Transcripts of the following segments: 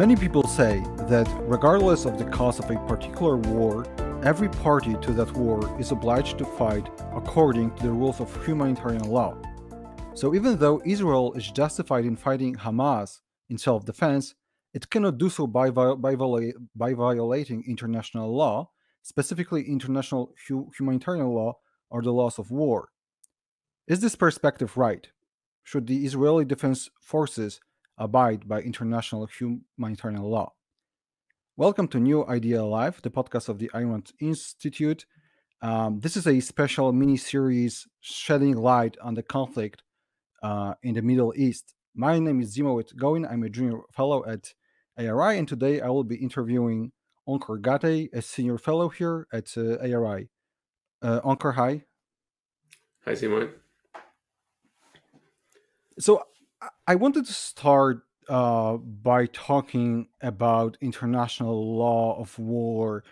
Many people say that regardless of the cause of a particular war, every party to that war is obliged to fight according to the rules of humanitarian law. So even though Israel is justified in fighting Hamas in self defense, it cannot do so by, by, by violating international law, specifically international hu- humanitarian law or the laws of war. Is this perspective right? Should the Israeli Defense Forces abide by international humanitarian law? Welcome to New Ideal Live, the podcast of the Rand Institute. Um, this is a special mini series shedding light on the conflict uh, in the Middle East. My name is Ziemowit Gowin. I'm a junior fellow at ARI, and today I will be interviewing Onkar Ghate, a senior fellow here at uh, ARI. Uh, Onkar, hi. Hi, Simon. So I wanted to start uh, by talking about international law of war,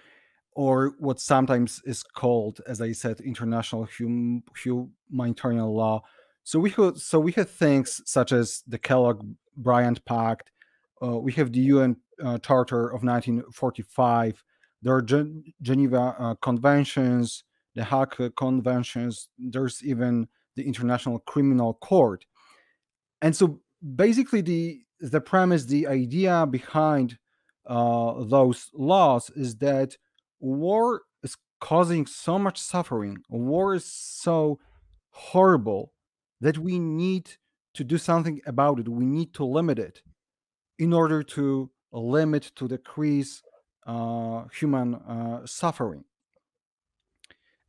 or what sometimes is called, as I said, international hum- humanitarian law. So we have so we have things such as the Kellogg-Briand Pact. Uh, we have the UN uh, Charter of 1945. There are Gen- Geneva uh, Conventions, the Hague Conventions. There's even the International Criminal Court and so basically the the premise the idea behind uh, those laws is that war is causing so much suffering. War is so horrible that we need to do something about it. We need to limit it in order to limit to decrease uh, human uh, suffering.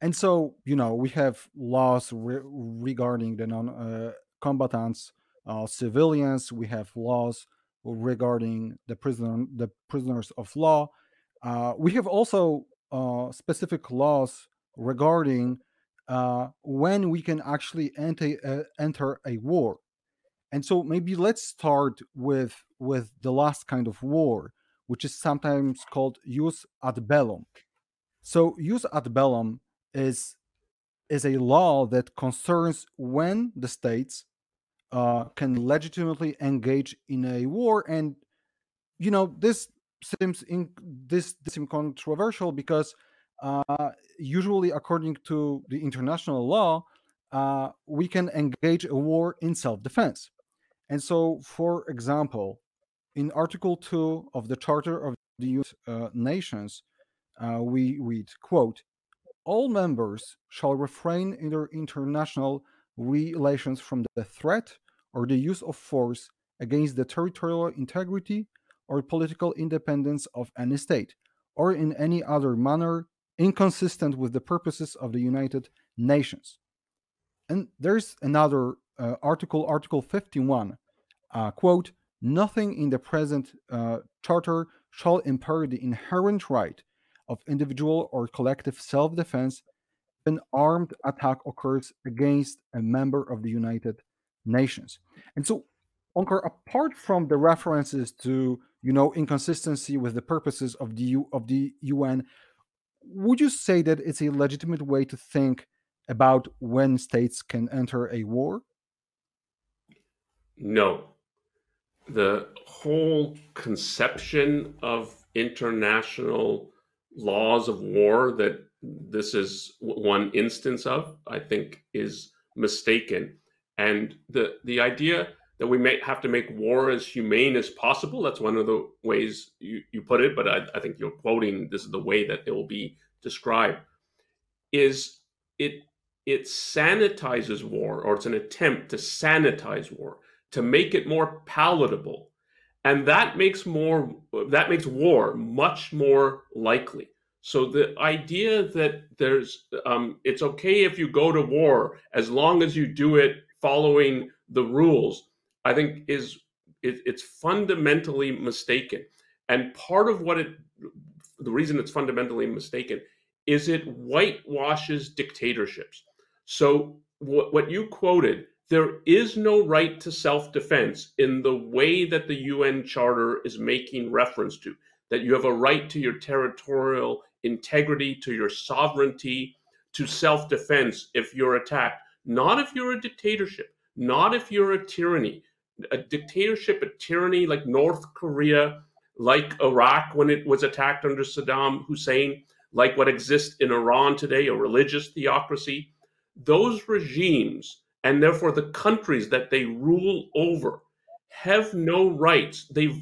And so you know we have laws re- regarding the non-combatants uh, uh, civilians. We have laws regarding the prisoner, the prisoners of law. Uh, we have also uh, specific laws regarding uh, when we can actually enter uh, enter a war. And so maybe let's start with with the last kind of war, which is sometimes called jus ad bellum. So jus ad bellum is is a law that concerns when the states uh, can legitimately engage in a war and you know this seems in this, this seems controversial because uh, usually according to the international law uh, we can engage a war in self-defense. And so for example in article 2 of the charter of the united uh, nations uh, we read quote all members shall refrain in their international relations from the threat or the use of force against the territorial integrity or political independence of any state, or in any other manner inconsistent with the purposes of the United Nations. And there's another uh, article, Article 51, uh, quote, nothing in the present uh, charter shall impair the inherent right of individual or collective self defense an armed attack occurs against a member of the United Nations. And so, Onkar, apart from the references to you know inconsistency with the purposes of the U, of the UN, would you say that it's a legitimate way to think about when states can enter a war? No. The whole conception of international laws of war that this is one instance of, I think, is mistaken. And the the idea that we may have to make war as humane as possible, that's one of the ways you, you put it, but I, I think you're quoting this is the way that it will be described, is it it sanitizes war, or it's an attempt to sanitize war, to make it more palatable. And that makes more that makes war much more likely. So the idea that there's um, it's okay if you go to war as long as you do it following the rules, I think is it, it's fundamentally mistaken. And part of what it the reason it's fundamentally mistaken is it whitewashes dictatorships. So what, what you quoted, there is no right to self-defense in the way that the UN Charter is making reference to. That you have a right to your territorial integrity, to your sovereignty, to self defense if you're attacked. Not if you're a dictatorship, not if you're a tyranny. A dictatorship, a tyranny like North Korea, like Iraq when it was attacked under Saddam Hussein, like what exists in Iran today, a religious theocracy. Those regimes, and therefore the countries that they rule over, have no rights. They've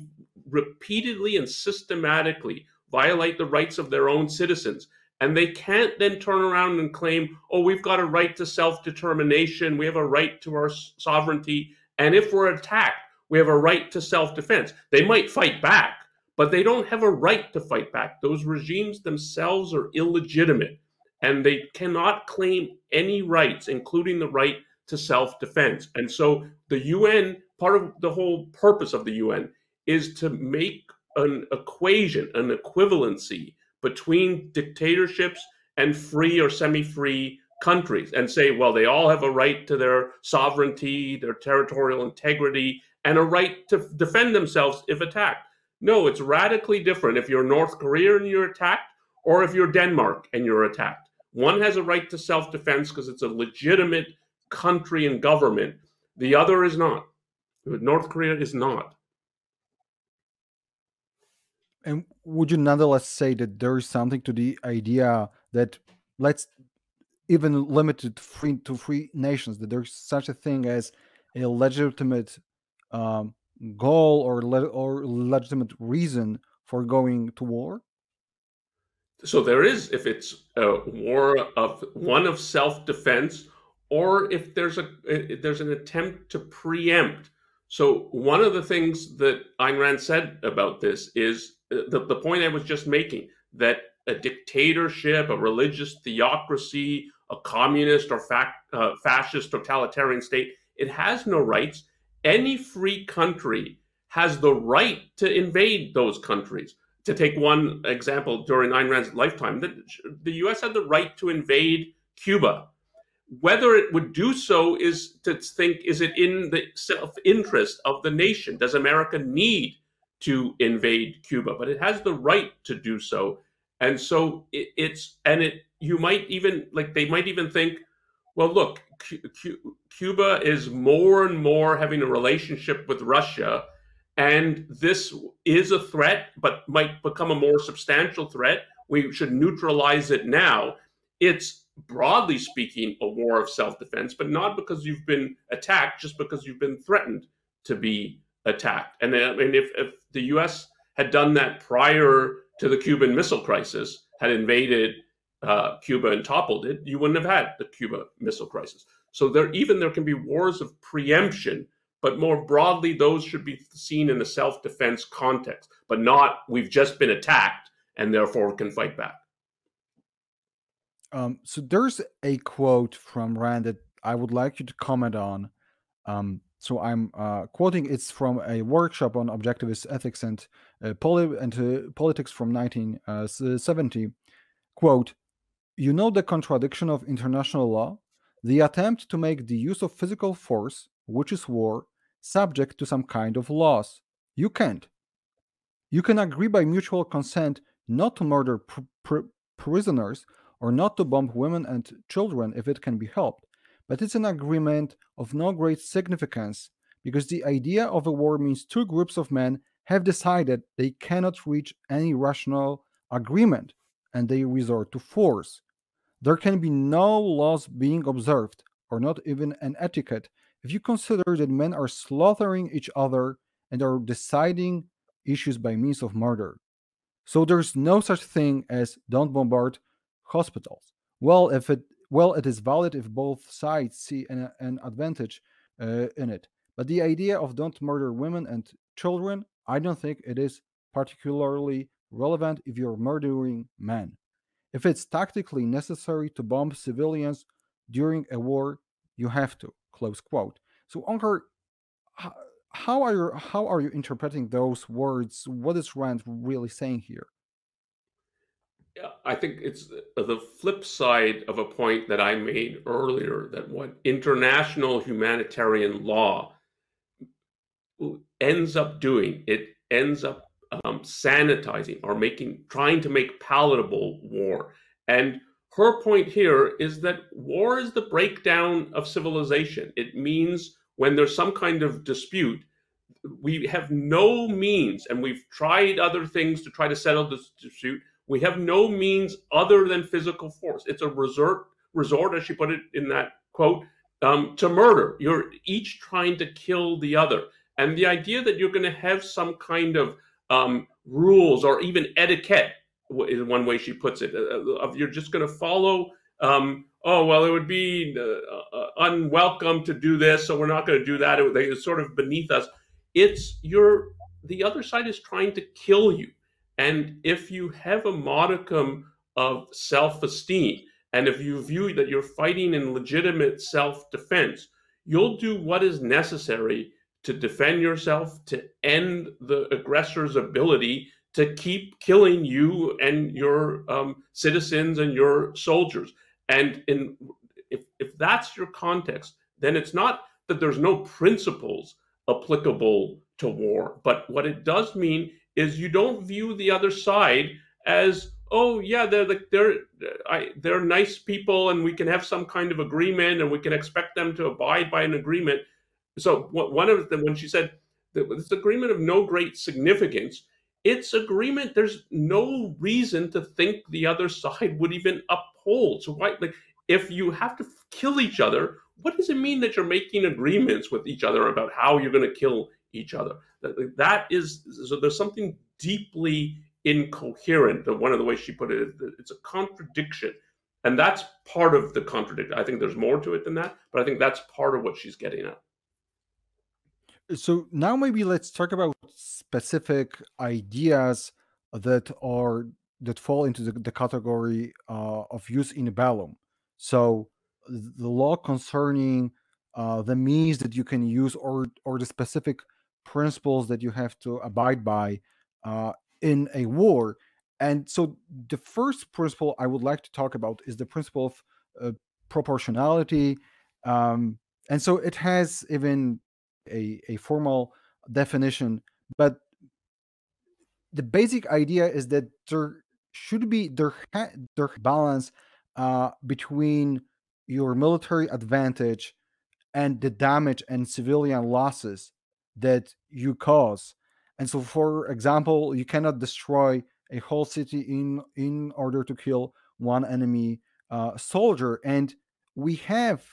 repeatedly and systematically violate the rights of their own citizens. And they can't then turn around and claim, oh, we've got a right to self determination, we have a right to our sovereignty. And if we're attacked, we have a right to self defense. They might fight back, but they don't have a right to fight back. Those regimes themselves are illegitimate and they cannot claim any rights, including the right to self defense. And so the UN, part of the whole purpose of the UN is to make an equation, an equivalency between dictatorships and free or semi free countries and say, well, they all have a right to their sovereignty, their territorial integrity, and a right to defend themselves if attacked. No, it's radically different if you're North Korea and you're attacked, or if you're Denmark and you're attacked. One has a right to self defense because it's a legitimate country and government, the other is not. North Korea is not. And would you nonetheless say that there is something to the idea that let's even limit it free to free nations that there's such a thing as a legitimate um, goal or le- or legitimate reason for going to war? So there is, if it's a war of one of self-defense, or if there's a there's an attempt to preempt. So one of the things that Ayn Rand said about this is the, the point I was just making that a dictatorship, a religious theocracy, a communist or uh, fascist totalitarian state, it has no rights any free country has the right to invade those countries. To take one example, during Ayn Rand's lifetime, the, the US had the right to invade Cuba. Whether it would do so is to think is it in the self interest of the nation? Does America need to invade Cuba? But it has the right to do so. And so it, it's, and it, you might even, like, they might even think, well, look, Cuba is more and more having a relationship with Russia, and this is a threat, but might become a more substantial threat. We should neutralize it now. It's broadly speaking a war of self defense, but not because you've been attacked, just because you've been threatened to be attacked. And, uh, and if, if the US had done that prior to the Cuban Missile Crisis, had invaded uh, Cuba and toppled it, you wouldn't have had the Cuba Missile Crisis. So there, even there can be wars of preemption, but more broadly, those should be seen in the self-defense context, but not we've just been attacked and therefore can fight back. Um, so there's a quote from Rand that I would like you to comment on. Um, so I'm uh, quoting. It's from a workshop on objectivist ethics and uh, and uh, politics from 1970. Uh, quote: You know the contradiction of international law the attempt to make the use of physical force, which is war, subject to some kind of laws. You can't. You can agree by mutual consent not to murder pr- pr- prisoners or not to bomb women and children if it can be helped, but it's an agreement of no great significance because the idea of a war means two groups of men have decided they cannot reach any rational agreement and they resort to force. There can be no laws being observed, or not even an etiquette, if you consider that men are slaughtering each other and are deciding issues by means of murder. So there's no such thing as don't bombard hospitals. Well, if it well, it is valid if both sides see an, an advantage uh, in it. But the idea of don't murder women and children, I don't think it is particularly relevant if you're murdering men. If it's tactically necessary to bomb civilians during a war, you have to. Close quote. So, Onkar, how are you how are you interpreting those words? What is Rand really saying here? I think it's the flip side of a point that I made earlier that what international humanitarian law ends up doing, it ends up um, sanitizing or making, trying to make palatable war. And her point here is that war is the breakdown of civilization. It means when there's some kind of dispute, we have no means, and we've tried other things to try to settle this dispute. We have no means other than physical force. It's a resort, resort, as she put it in that quote, um, to murder. You're each trying to kill the other. And the idea that you're going to have some kind of um, rules or even etiquette, is one way she puts it, uh, uh, of you're just going to follow. Um, oh well, it would be uh, uh, unwelcome to do this, so we're not going to do that. It, it's sort of beneath us. It's your the other side is trying to kill you, and if you have a modicum of self-esteem, and if you view that you're fighting in legitimate self-defense, you'll do what is necessary to defend yourself, to end the aggressor's ability to keep killing you and your um, citizens and your soldiers. And in, if, if that's your context, then it's not that there's no principles applicable to war, but what it does mean is you don't view the other side as oh yeah they're they're I, they're nice people and we can have some kind of agreement and we can expect them to abide by an agreement. So one of the when she said this agreement of no great significance it's agreement there's no reason to think the other side would even uphold. So why like if you have to kill each other what does it mean that you're making agreements with each other about how you're going to kill each other. That, is so there's something deeply incoherent one of the ways she put it it's a contradiction. And that's part of the contradiction i think there's more to it than that but i think that's part of what she's getting at. So now maybe let's talk about specific ideas that are that fall into the, the category uh, of jus in bellum. So the law concerning uh, the means that you can use or or the specific principles that you have to abide by uh, in a war. And so the first principle I would like to talk about is the principle of uh, proportionality. Um, and so it has even a, a formal definition, but the basic idea is that there should be there there balance uh, between your military advantage and the damage and civilian losses that you cause. And so, for example, you cannot destroy a whole city in in order to kill one enemy uh, soldier. And we have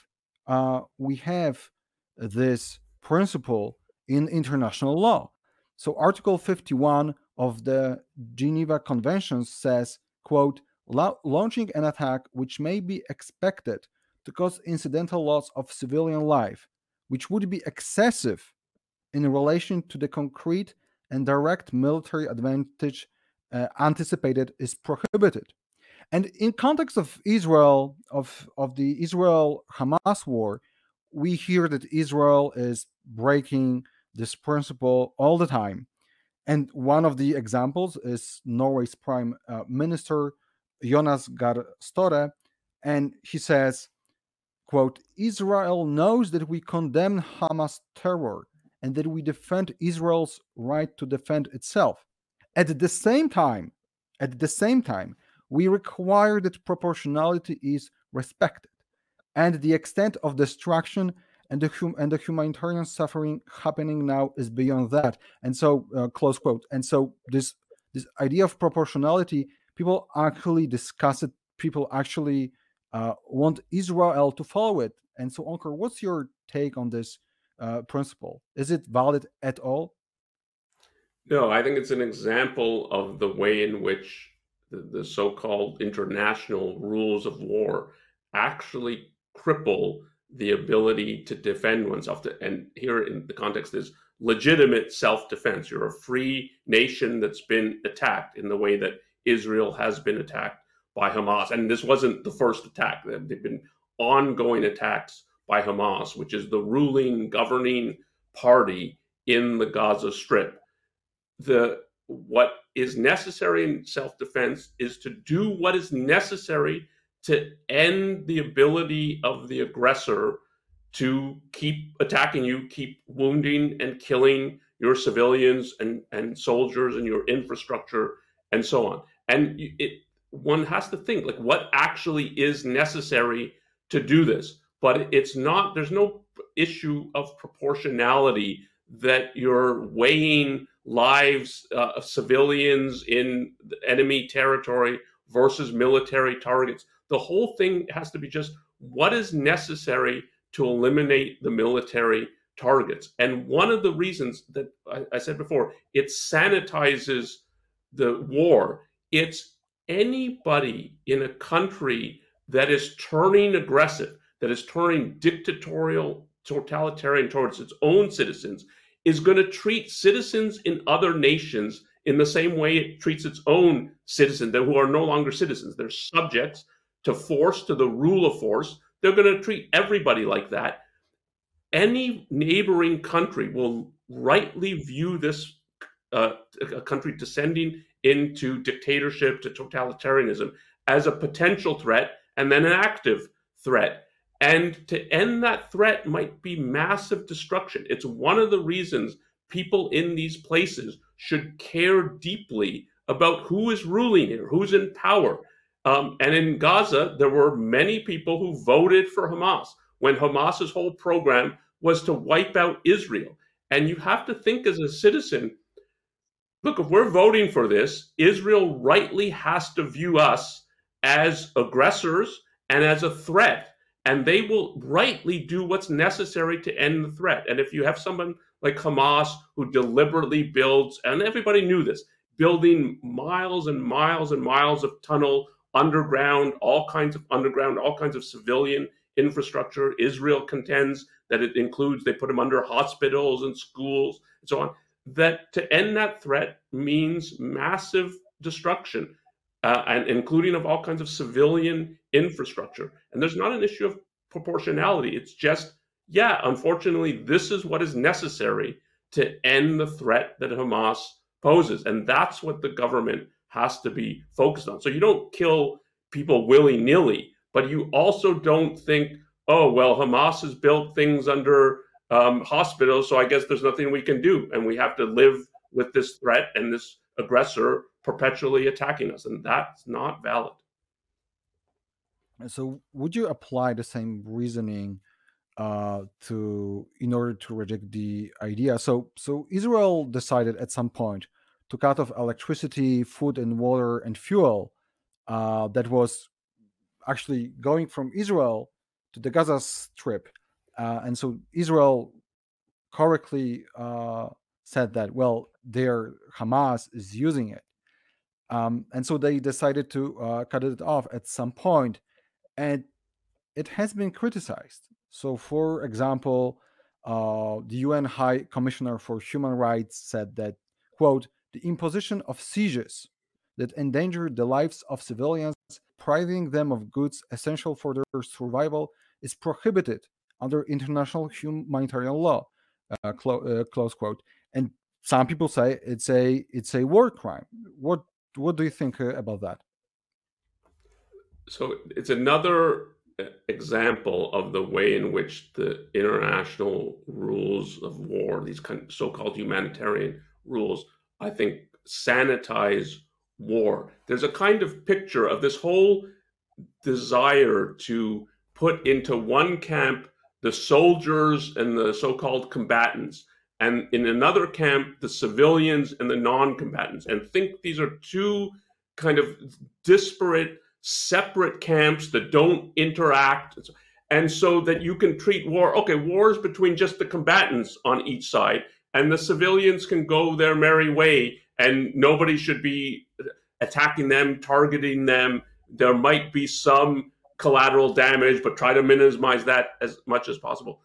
uh, we have this principle in international law. So Article 51 of the Geneva Convention says, quote, launching an attack which may be expected to cause incidental loss of civilian life, which would be excessive in relation to the concrete and direct military advantage uh, anticipated is prohibited. And in context of Israel, of, of the Israel-Hamas war, we hear that Israel is breaking this principle all the time. And one of the examples is Norway's prime uh, minister, Jonas Gahr Støre, and he says, quote, Israel knows that we condemn Hamas terror and that we defend Israel's right to defend itself. At the same time, at the same time, we require that proportionality is respected and the extent of destruction and the hum- and the humanitarian suffering happening now is beyond that. And so uh, close quote. And so this this idea of proportionality people actually discuss it. People actually uh, want israel to follow it. And so Onkar what's your take on this uh, principle is it valid at all no i think it's an example of the way in which the, the so-called international rules of war actually cripple the ability to defend oneself. To, and here in the context is legitimate self defense. You're a free nation that's been attacked in the way that Israel has been attacked by Hamas. And this wasn't the first attack, there've been ongoing attacks by Hamas, which is the ruling, governing party in the Gaza Strip. The what is necessary in self defense is to do what is necessary to end the ability of the aggressor to keep attacking you, keep wounding and killing your civilians and, and soldiers and your infrastructure and so on. And it one has to think like what actually is necessary to do this. But it's not there's no issue of proportionality that you're weighing lives uh, of civilians in enemy territory versus military targets. The whole thing has to be just what is necessary to eliminate the military targets. And one of the reasons that I, I said before, it sanitizes the war. It's anybody in a country that is turning aggressive, that is turning dictatorial, totalitarian towards its own citizens, is going to treat citizens in other nations in the same way it treats its own citizens who are no longer citizens. They're subjects to force, to the rule of force. They're going to treat everybody like that. Any neighboring country will rightly view this uh, a country descending into dictatorship, to totalitarianism, as a potential threat and then an active threat. And to end that threat might be massive destruction. It's one of the reasons people in these places should care deeply about who is ruling here, who's in power. Um, and in Gaza, there were many people who voted for Hamas when Hamas's whole program was to wipe out Israel. And you have to think as a citizen look, if we're voting for this, Israel rightly has to view us as aggressors and as a threat. And they will rightly do what's necessary to end the threat. And if you have someone like Hamas who deliberately builds, and everybody knew this, building miles and miles and miles of tunnel underground, all kinds of underground, all kinds of civilian infrastructure. Israel contends that it includes, they put them under hospitals and schools and so on that to end that threat means massive destruction, uh, and including of all kinds of civilian infrastructure. And there's not an issue of proportionality. It's just, yeah, unfortunately, this is what is necessary to end the threat that Hamas poses, and that's what the government has to be focused on. So you don't kill people willy nilly, but you also don't think, oh well, Hamas has built things under um, hospitals. So I guess there's nothing we can do, and we have to live with this threat and this aggressor perpetually attacking us, and that's not valid. So, would you apply the same reasoning uh, to in order to reject the idea? So, so Israel decided at some point to cut off electricity, food, and water and fuel uh, that was actually going from Israel to the Gaza Strip uh, and so Israel correctly uh, said that, well, their Hamas is using it. Um, and so they decided to uh, cut it off at some point, and it has been criticized. So, for example, uh, the UN High Commissioner for Human Rights said that, quote, the imposition of sieges that endanger the lives of civilians, depriving them of goods essential for their survival, is prohibited under international humanitarian law. Uh, clo- uh, close quote. And some people say it's a it's a war crime. What what do you think uh, about that? So it's another uh, example of the way in which the international rules of war, these kind of so-called humanitarian rules, I think sanitize war. There's a kind of picture of this whole desire to put into one camp the soldiers and the so-called combatants and in another camp the civilians and the non-combatants. And think these are two kind of disparate separate camps that don't interact. And so that you can treat war okay wars between just the combatants on each side and the civilians can go their merry way and nobody should be attacking them targeting them. There might be some collateral damage, but try to minimize that as much as possible.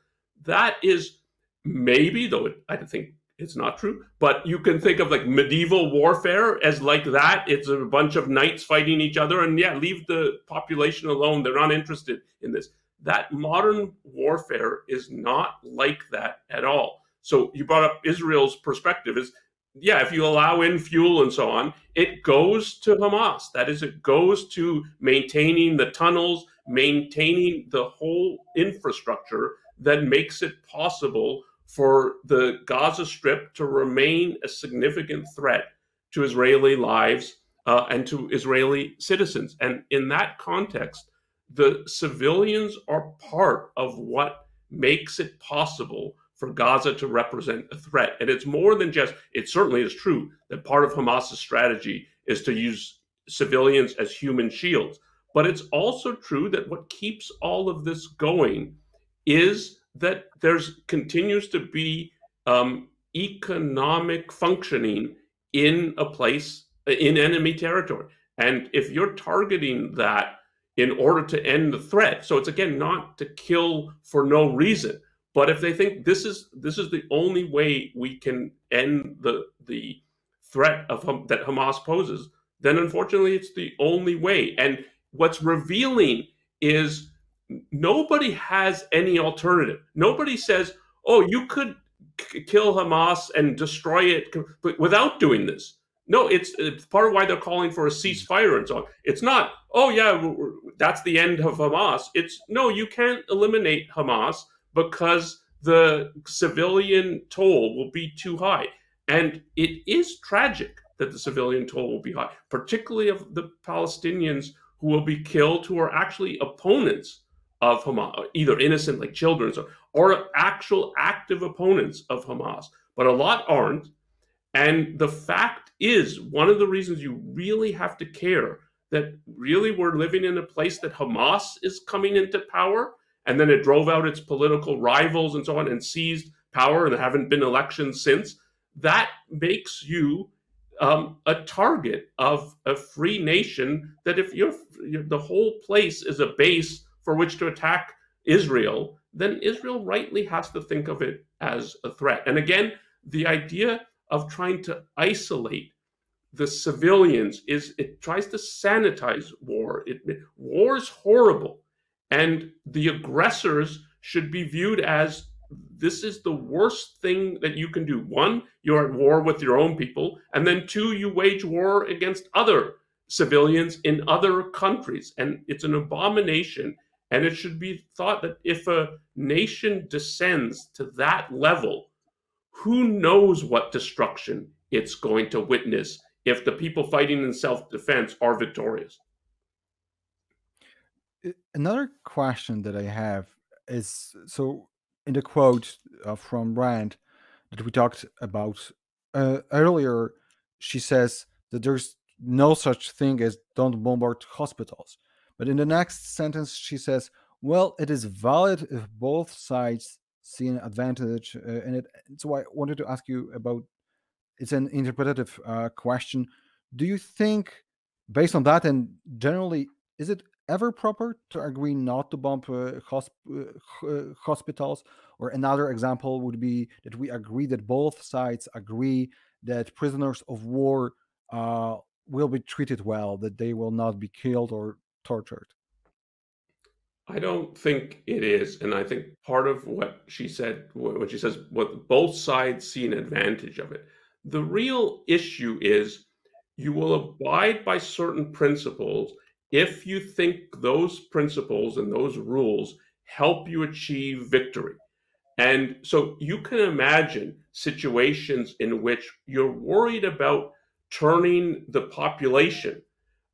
That is maybe, though it, I think it's not true, but you can think of like medieval warfare as like that. It's a bunch of knights fighting each other, and yeah, leave the population alone. They're not interested in this. That modern warfare is not like that at all. So you brought up Israel's perspective is yeah, if you allow in fuel and so on, it goes to Hamas. That is, it goes to maintaining the tunnels, maintaining the whole infrastructure that makes it possible for the Gaza Strip to remain a significant threat to Israeli lives uh, and to Israeli citizens. And in that context, the civilians are part of what makes it possible for Gaza to represent a threat. And it's more than just, it certainly is true that part of Hamas's strategy is to use civilians as human shields. But it's also true that what keeps all of this going is that there's continues to be um, economic functioning in a place in enemy territory. And if you're targeting that in order to end the threat, so it's again not to kill for no reason, but if they think this is this is the only way we can end the the threat of that Hamas poses, then unfortunately it's the only way. And what's revealing is nobody has any alternative. Nobody says, "Oh, you could kill Hamas and destroy it but without doing this." No, it's, it's, part of why they're calling for a hmm. ceasefire and so on. It's not, oh yeah, that's the end of Hamas. It's no, you can't eliminate Hamas because the civilian toll will be too high. And it is tragic that the civilian toll will be high, particularly of the Palestinians who will be killed who are actually opponents of Hamas, either innocent like children or, or actual active opponents of Hamas. But a lot aren't. And the fact is, one of the reasons you really have to care that really we're living in a place that Hamas is coming into power and then it drove out its political rivals and so on and seized power and there haven't been elections since that makes you um, a target of a free nation that if you're, the whole place is a base for which to attack israel then israel rightly has to think of it as a threat and again the idea of trying to isolate the civilians is it tries to sanitize war it, war is horrible and the aggressors should be viewed as this is the worst thing that you can do. One, you're at war with your own people. And then two, you wage war against other civilians in other countries. And it's an abomination. And it should be thought that if a nation descends to that level, who knows what destruction it's going to witness if the people fighting in self defense are victorious? Another question that I have is so in the quote uh, from Rand that we talked about uh, earlier, she says that there's no such thing as don't bombard hospitals. But in the next sentence, she says, well, it is valid if both sides see an advantage uh, in it. So I wanted to ask you about it's an interpretative uh, question. Do you think, based on that, and generally, is it ever proper to agree not to bomb uh, hosp- uh, uh, hospitals? Or another example would be that we agree that both sides agree that prisoners of war uh, will be treated well, that they will not be killed or tortured. I don't think it is, and I think part of what she said, what she says, what both sides see an advantage of it. The real issue is you will abide by certain principles if you think those principles and those rules help you achieve victory. And so you can imagine situations in which you're worried about turning the population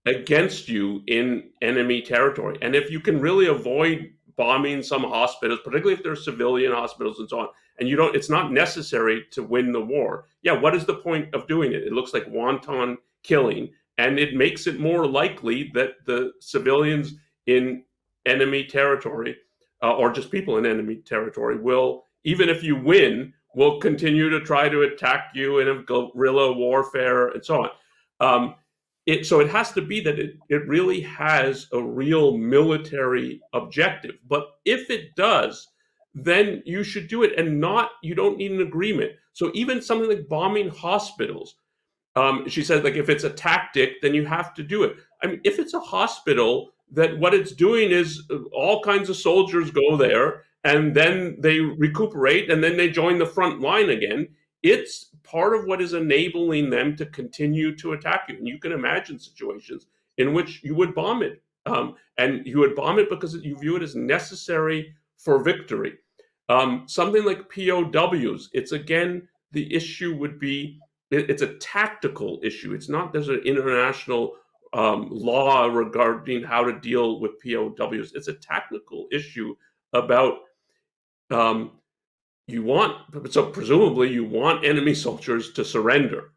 against you in enemy territory. And if you can really avoid bombing some hospitals, particularly if they're civilian hospitals and so on, and you don't, it's not necessary to win the war. Yeah, what is the point of doing it? It looks like wanton killing and it makes it more likely that the civilians in enemy territory uh, or just people in enemy territory will even if you win will continue to try to attack you in a guerrilla warfare and so on um, it, so it has to be that it, it really has a real military objective but if it does then you should do it and not you don't need an agreement so even something like bombing hospitals um, she said, like, if it's a tactic, then you have to do it. I mean, if it's a hospital, that what it's doing is uh, all kinds of soldiers go there and then they recuperate and then they join the front line again. It's part of what is enabling them to continue to attack you. And you can imagine situations in which you would bomb it. Um, and you would bomb it because you view it as necessary for victory. Um, something like POWs, it's again, the issue would be it, it's a tactical issue. It's not there's an international um, law regarding how to deal with POWs. It's a technical issue about um, you want so presumably you want enemy soldiers to surrender.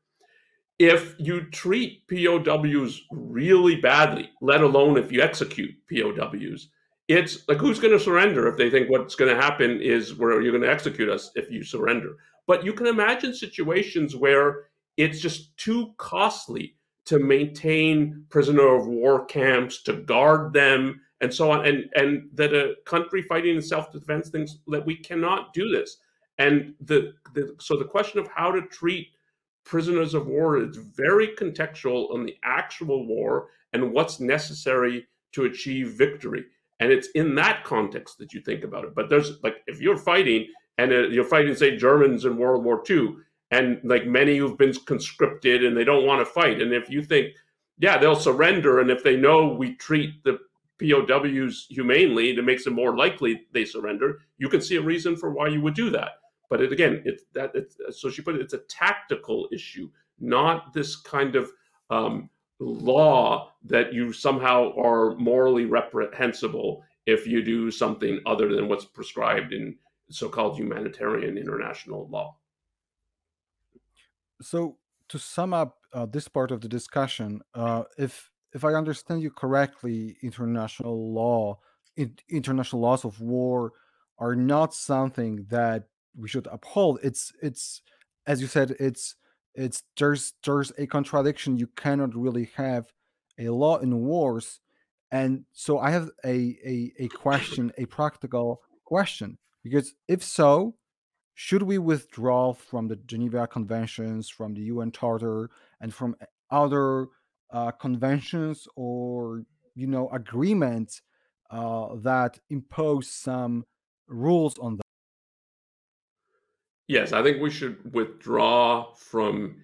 If you treat POWs really badly, let alone if you execute POWs, it's like who's going to surrender if they think what's going to happen is where you're going to execute us if you surrender. But you can imagine situations where it's just too costly to maintain prisoner of war camps, to guard them, and so on, and and that a country fighting in self-defense thinks that we cannot do this. And the, the so the question of how to treat prisoners of war is very contextual on the actual war and what's necessary to achieve victory. And it's in that context that you think about it. But there's like if you're fighting and uh, you're fighting, say, Germans in World War II, and like many who've been conscripted and they don't want to fight, and if you think, yeah, they'll surrender, and if they know we treat the POWs humanely, it makes it more likely they surrender. You can see a reason for why you would do that. But it, again, it's that it's, so she put it, it's a tactical issue, not this kind of um, law that you somehow are morally reprehensible if you do something other than what's prescribed in so-called humanitarian international law. So to sum up uh, this part of the discussion, uh, if if I understand you correctly, international law, in, international laws of war are not something that we should uphold. It's it's as you said, it's it's there's there's a contradiction. You cannot really have a law in wars, and so I have a a, a question, a practical question, because if so, should we withdraw from the Geneva Conventions, from the UN Charter, and from other uh, conventions or you know agreements uh, that impose some rules on them? Yes, I think we should withdraw from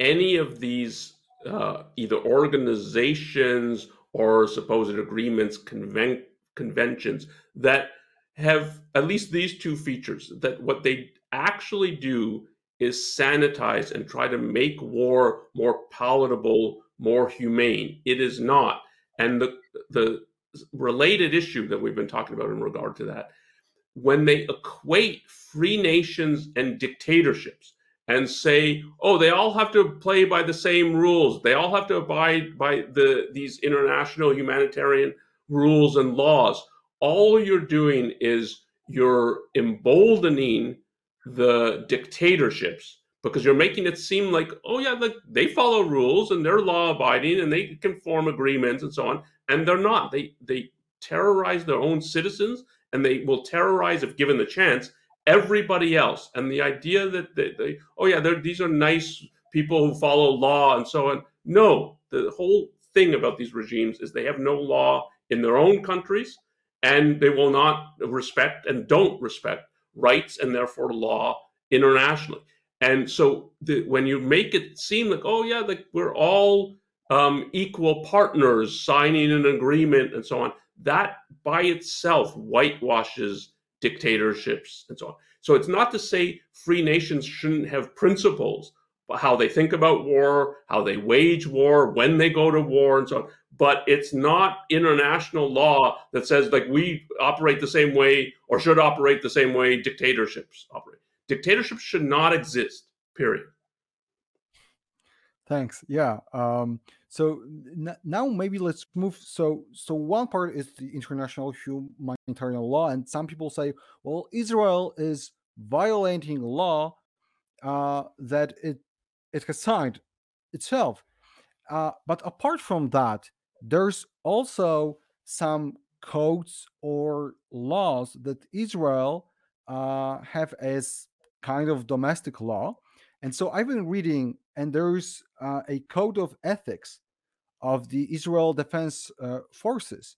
any of these uh, either organizations or supposed agreements, conven- conventions that have at least these two features that what they actually do is sanitize and try to make war more palatable, more humane. It is not. And the the related issue that we've been talking about in regard to that when they equate free nations and dictatorships and say, oh, they all have to play by the same rules. They all have to abide by the these international humanitarian rules and laws. All you're doing is you're emboldening the dictatorships because you're making it seem like, oh yeah, like they follow rules and they're law abiding and they can form agreements and so on. And they're not. They they terrorize their own citizens and they will terrorize, if given the chance, everybody else. And the idea that they, they oh yeah, these are nice people who follow law and so on. No, the whole thing about these regimes is they have no law in their own countries, and they will not respect and don't respect rights and therefore law internationally. And so the, when you make it seem like, oh yeah, like we're all um, equal partners signing an agreement and so on, that by itself whitewashes dictatorships and so on. So it's not to say free nations shouldn't have principles, but how they think about war, how they wage war, when they go to war, and so on. But it's not international law that says like we operate the same way or should operate the same way dictatorships operate. Dictatorships should not exist. Period. Thanks. Yeah. Um, so n- now maybe let's move. So so one part is the international humanitarian law, and some people say, well, Israel is violating law uh, that it it has signed itself. Uh, but apart from that, there's also some codes or laws that Israel uh, have as kind of domestic law. And so I've been reading, and there's uh, a code of ethics of the Israel Defense uh, Forces.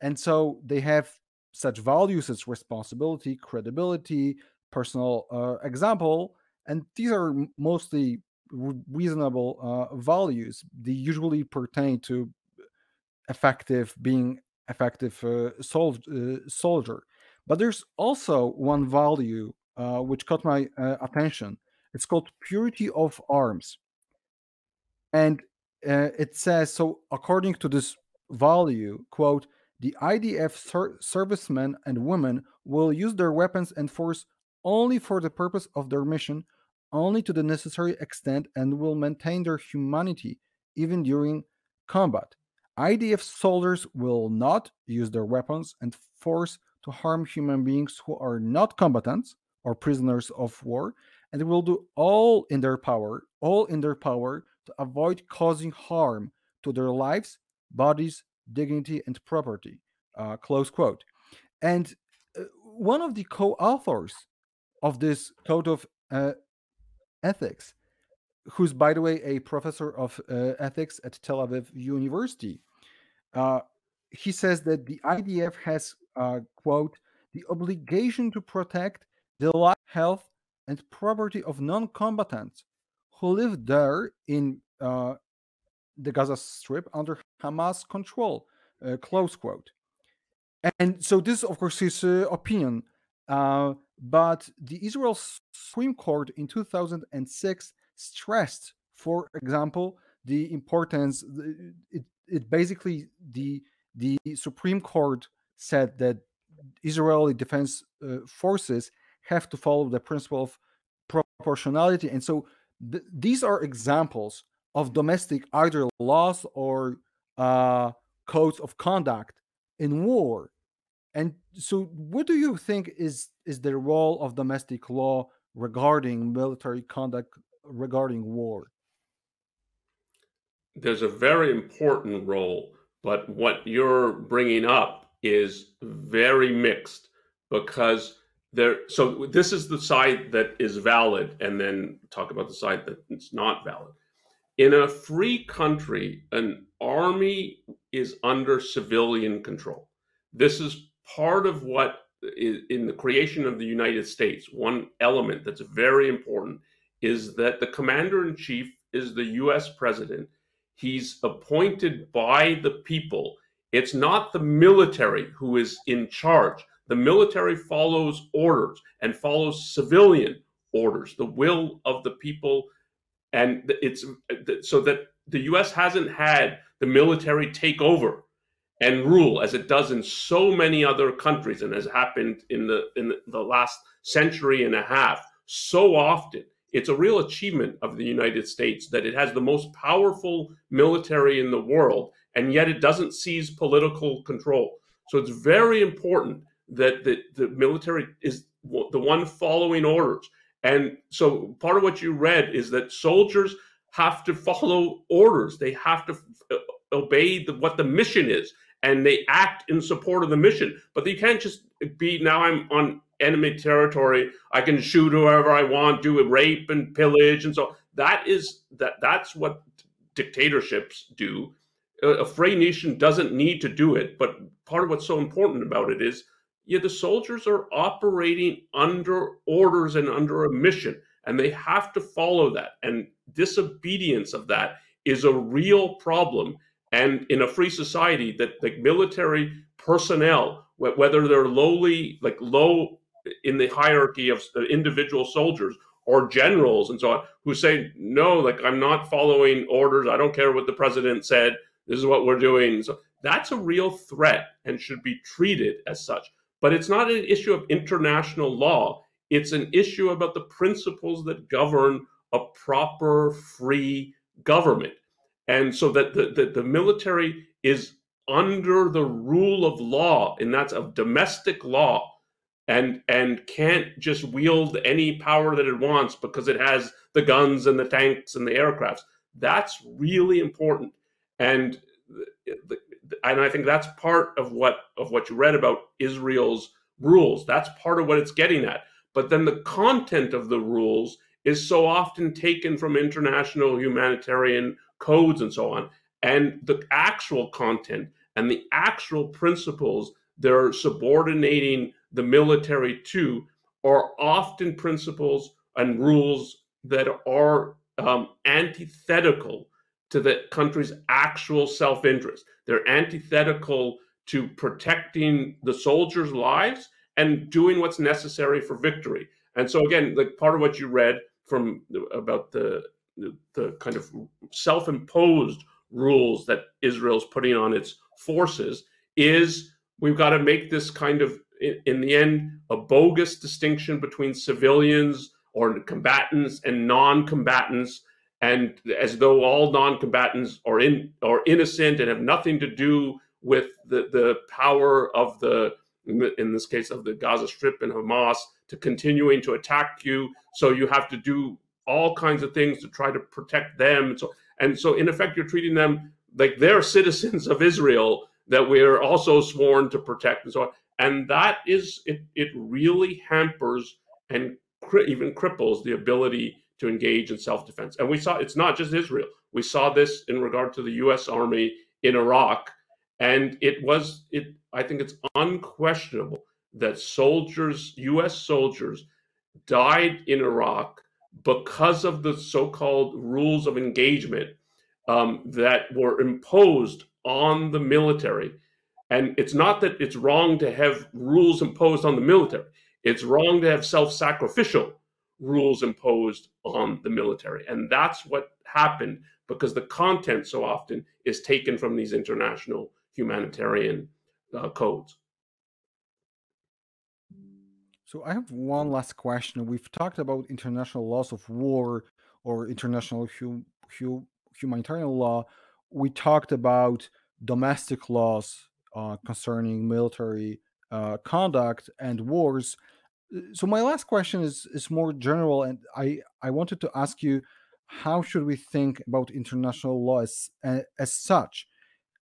And so they have such values as responsibility, credibility, personal uh, example, and these are mostly reasonable uh, values. They usually pertain to effective being effective uh, sol- uh, soldier. But there's also one value uh, which caught my uh, attention. It's called purity of arms, and uh, it says so according to this value quote the idf ser- servicemen and women will use their weapons and force only for the purpose of their mission, only to the necessary extent, and will maintain their humanity even during combat. IDF soldiers will not use their weapons and force to harm human beings who are not combatants or prisoners of war, and they will do all in their power, all in their power to avoid causing harm to their lives, bodies, dignity, and property. Uh, close quote. And uh, one of the co-authors of this code of uh, ethics, who's by the way a professor of uh, ethics at Tel Aviv University, uh, he says that the IDF has quote the obligation to protect the life, health, and property of non-combatants who live there in uh, the Gaza Strip under Hamas control. Uh, close quote. And so this, of course, is uh, opinion. Uh, but the Israel Supreme Court in 2006 stressed, for example, the importance. It, it basically the the Supreme Court said that Israeli defense uh, forces have to follow the principle of proportionality, and so th- these are examples of domestic either laws or uh, codes of conduct in war. And so, what do you think is is the role of domestic law regarding military conduct regarding war? There's a very important role, but what you're bringing up is very mixed because there. So this is the side that is valid, and then talk about the side that's not valid. In a free country, an army is under civilian control. This is part of what is in the creation of the United States. One element that's very important is that the commander in chief is the US president. He's appointed by the people. It's not the military who is in charge. The military follows orders and follows civilian orders, the will of the people and it's so that the U.S. hasn't had the military take over and rule as it does in so many other countries and has happened in the in the last century and a half so often it's a real achievement of the United States that it has the most powerful military in the world and yet it doesn't seize political control so it's very important that the, military is the one following orders and so part of what you read is that soldiers have to follow orders. They have to uh, obey the, what the mission is and they act in support of the mission. But you can't just be now I'm on enemy territory. I can shoot whoever I want, do a rape and pillage and so that is that that's what dictatorships do. A free nation doesn't need to do it, but part of what's so important about it is yeah, the soldiers are operating under orders and under a mission, and they have to follow that. And disobedience of that is a real problem. And in a free society, that the military personnel, whether they're lowly, like low in the hierarchy of individual soldiers or generals and so on, who say, no, like I'm not following orders. I don't care what the president said. This is what we're doing. So that's a real threat and should be treated as such. But it's not an issue of international law. It's an issue about the principles that govern a proper free government. And so that the, the, the military is under the rule of law, and that's of domestic law, and and can't just wield any power that it wants because it has the guns and the tanks and the aircrafts. That's really important. And the, and I think that's part of what of what you read about Israel's rules. That's part of what it's getting at. But then the content of the rules is so often taken from international humanitarian codes and so on. And the actual content and the actual principles they're subordinating the military to are often principles and rules that are um, antithetical to the country's actual self interest. They're antithetical to protecting the soldiers' lives and doing what's necessary for victory. And so, again, like part of what you read from about the the, kind of self-imposed rules that Israel's putting on its forces is we've got to make this kind of in the end a bogus distinction between civilians or combatants and non-combatants and as though all non-combatants are in are innocent and have nothing to do with the the power of the in this case of the Gaza Strip and Hamas to continuing to attack you. So you have to do all kinds of things to try to protect them. And so and so in effect you're treating them like they're citizens of Israel that we're also sworn to protect and so on. And that is it it really hampers and cri- even cripples the ability to engage in self-defense. And we saw it's not just israel. We saw this in regard to the us army in iraq. And it was it i think it's unquestionable that soldiers us soldiers died in iraq because of the so-called rules of engagement um, that were imposed on the military. And it's not that it's wrong to have rules imposed on the military. It's wrong to have self sacrificial rules imposed on the military. And that's what happened because the content so often is taken from these international humanitarian uh, codes. So I have one last question. We've talked about international laws of war or international hu- hu- humanitarian law. We talked about domestic laws uh, concerning military uh, conduct and wars. So my last question is is more general, and I I wanted to ask you, how should we think about international law as as such?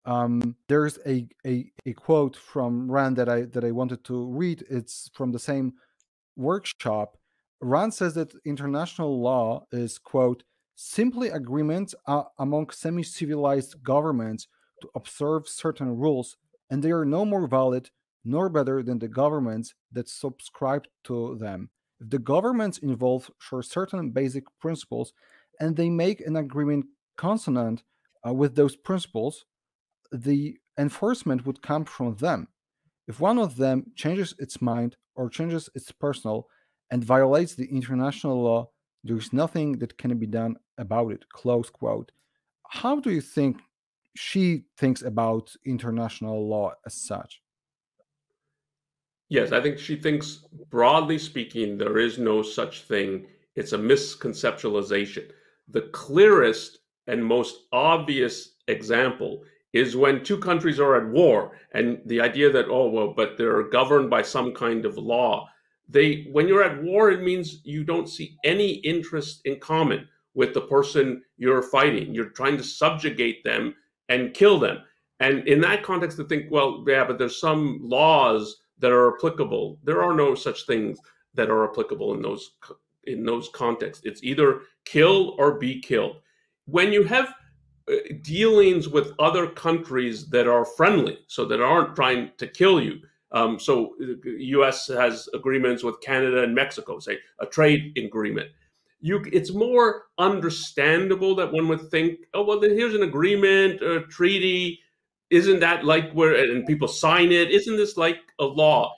Um, there's a, a a quote from Rand that I that I wanted to read. It's from the same workshop. Rand says that international law is quote simply agreements among semi-civilized governments to observe certain rules and they are no more valid nor better than the governments that subscribe to them. If the governments involved share certain basic principles and they make an agreement consonant uh, with those principles, the enforcement would come from them. If one of them changes its mind or changes its personal and violates the international law, there is nothing that can be done about it. Close quote. How do you think she thinks about international law as such. Yes, I think she thinks, broadly speaking, there is no such thing. It's a misconceptualization. The clearest and most obvious example is when two countries are at war and the idea that oh well but they're governed by some kind of law they when you're at war it means you don't see any interest in common with the person you're fighting you're trying to subjugate them and kill them. And in that context, to think, well, yeah, but there's some laws that are applicable. There are no such things that are applicable in those in those contexts. It's either kill or be killed. When you have uh, dealings with other countries that are friendly, so that aren't trying to kill you. Um, so, U.S. Uh, has agreements with Canada and Mexico, say a trade agreement you it's more understandable that one would think, oh well, then here's an agreement, a treaty. Isn't that like where and people sign it? Isn't this like a law?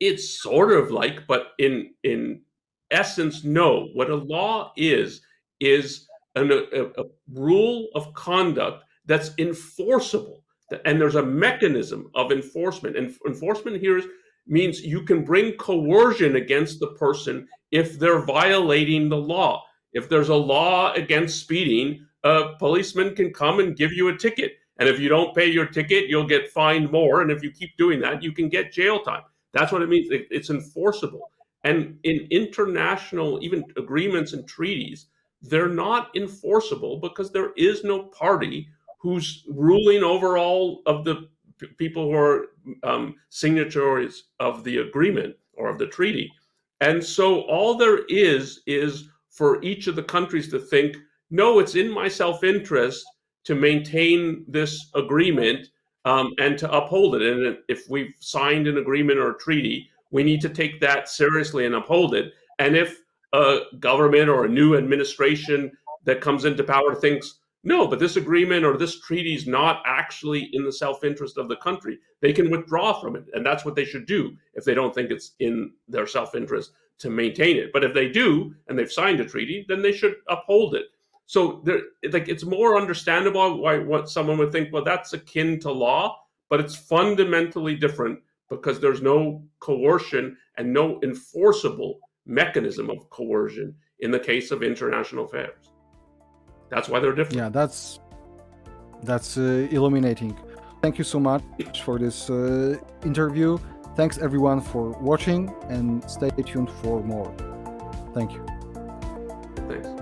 It's sort of like, but in in essence, no. What a law is is an, a, a rule of conduct that's enforceable, and there's a mechanism of enforcement. And enforcement here is means you can bring coercion against the person if they're violating the law. If there's a law against speeding, a policeman can come and give you a ticket. And if you don't pay your ticket, you'll get fined more. And if you keep doing that, you can get jail time. That's what it means. It's enforceable. And in international, even agreements and treaties, they're not enforceable because there is no party who's ruling over all of the people who are um, signatories of the agreement or of the treaty. And so all there is is for each of the countries to think, no, it's in my self interest to maintain this agreement um, and to uphold it. And if we've signed an agreement or a treaty, we need to take that seriously and uphold it. And if a government or a new administration that comes into power thinks, no, but this agreement or this treaty is not actually in the self interest of the country. They can withdraw from it. And that's what they should do if they don't think it's in their self interest to maintain it. But if they do and they've signed a treaty, then they should uphold it. So there, like it's more understandable why what someone would think, well, that's akin to law, but it's fundamentally different because there's no coercion and no enforceable mechanism of coercion in the case of international affairs. That's why they're different. Yeah, that's that's uh, illuminating. Thank you so much for this uh, interview. Thanks everyone for watching and stay tuned for more. Thank you. Thanks.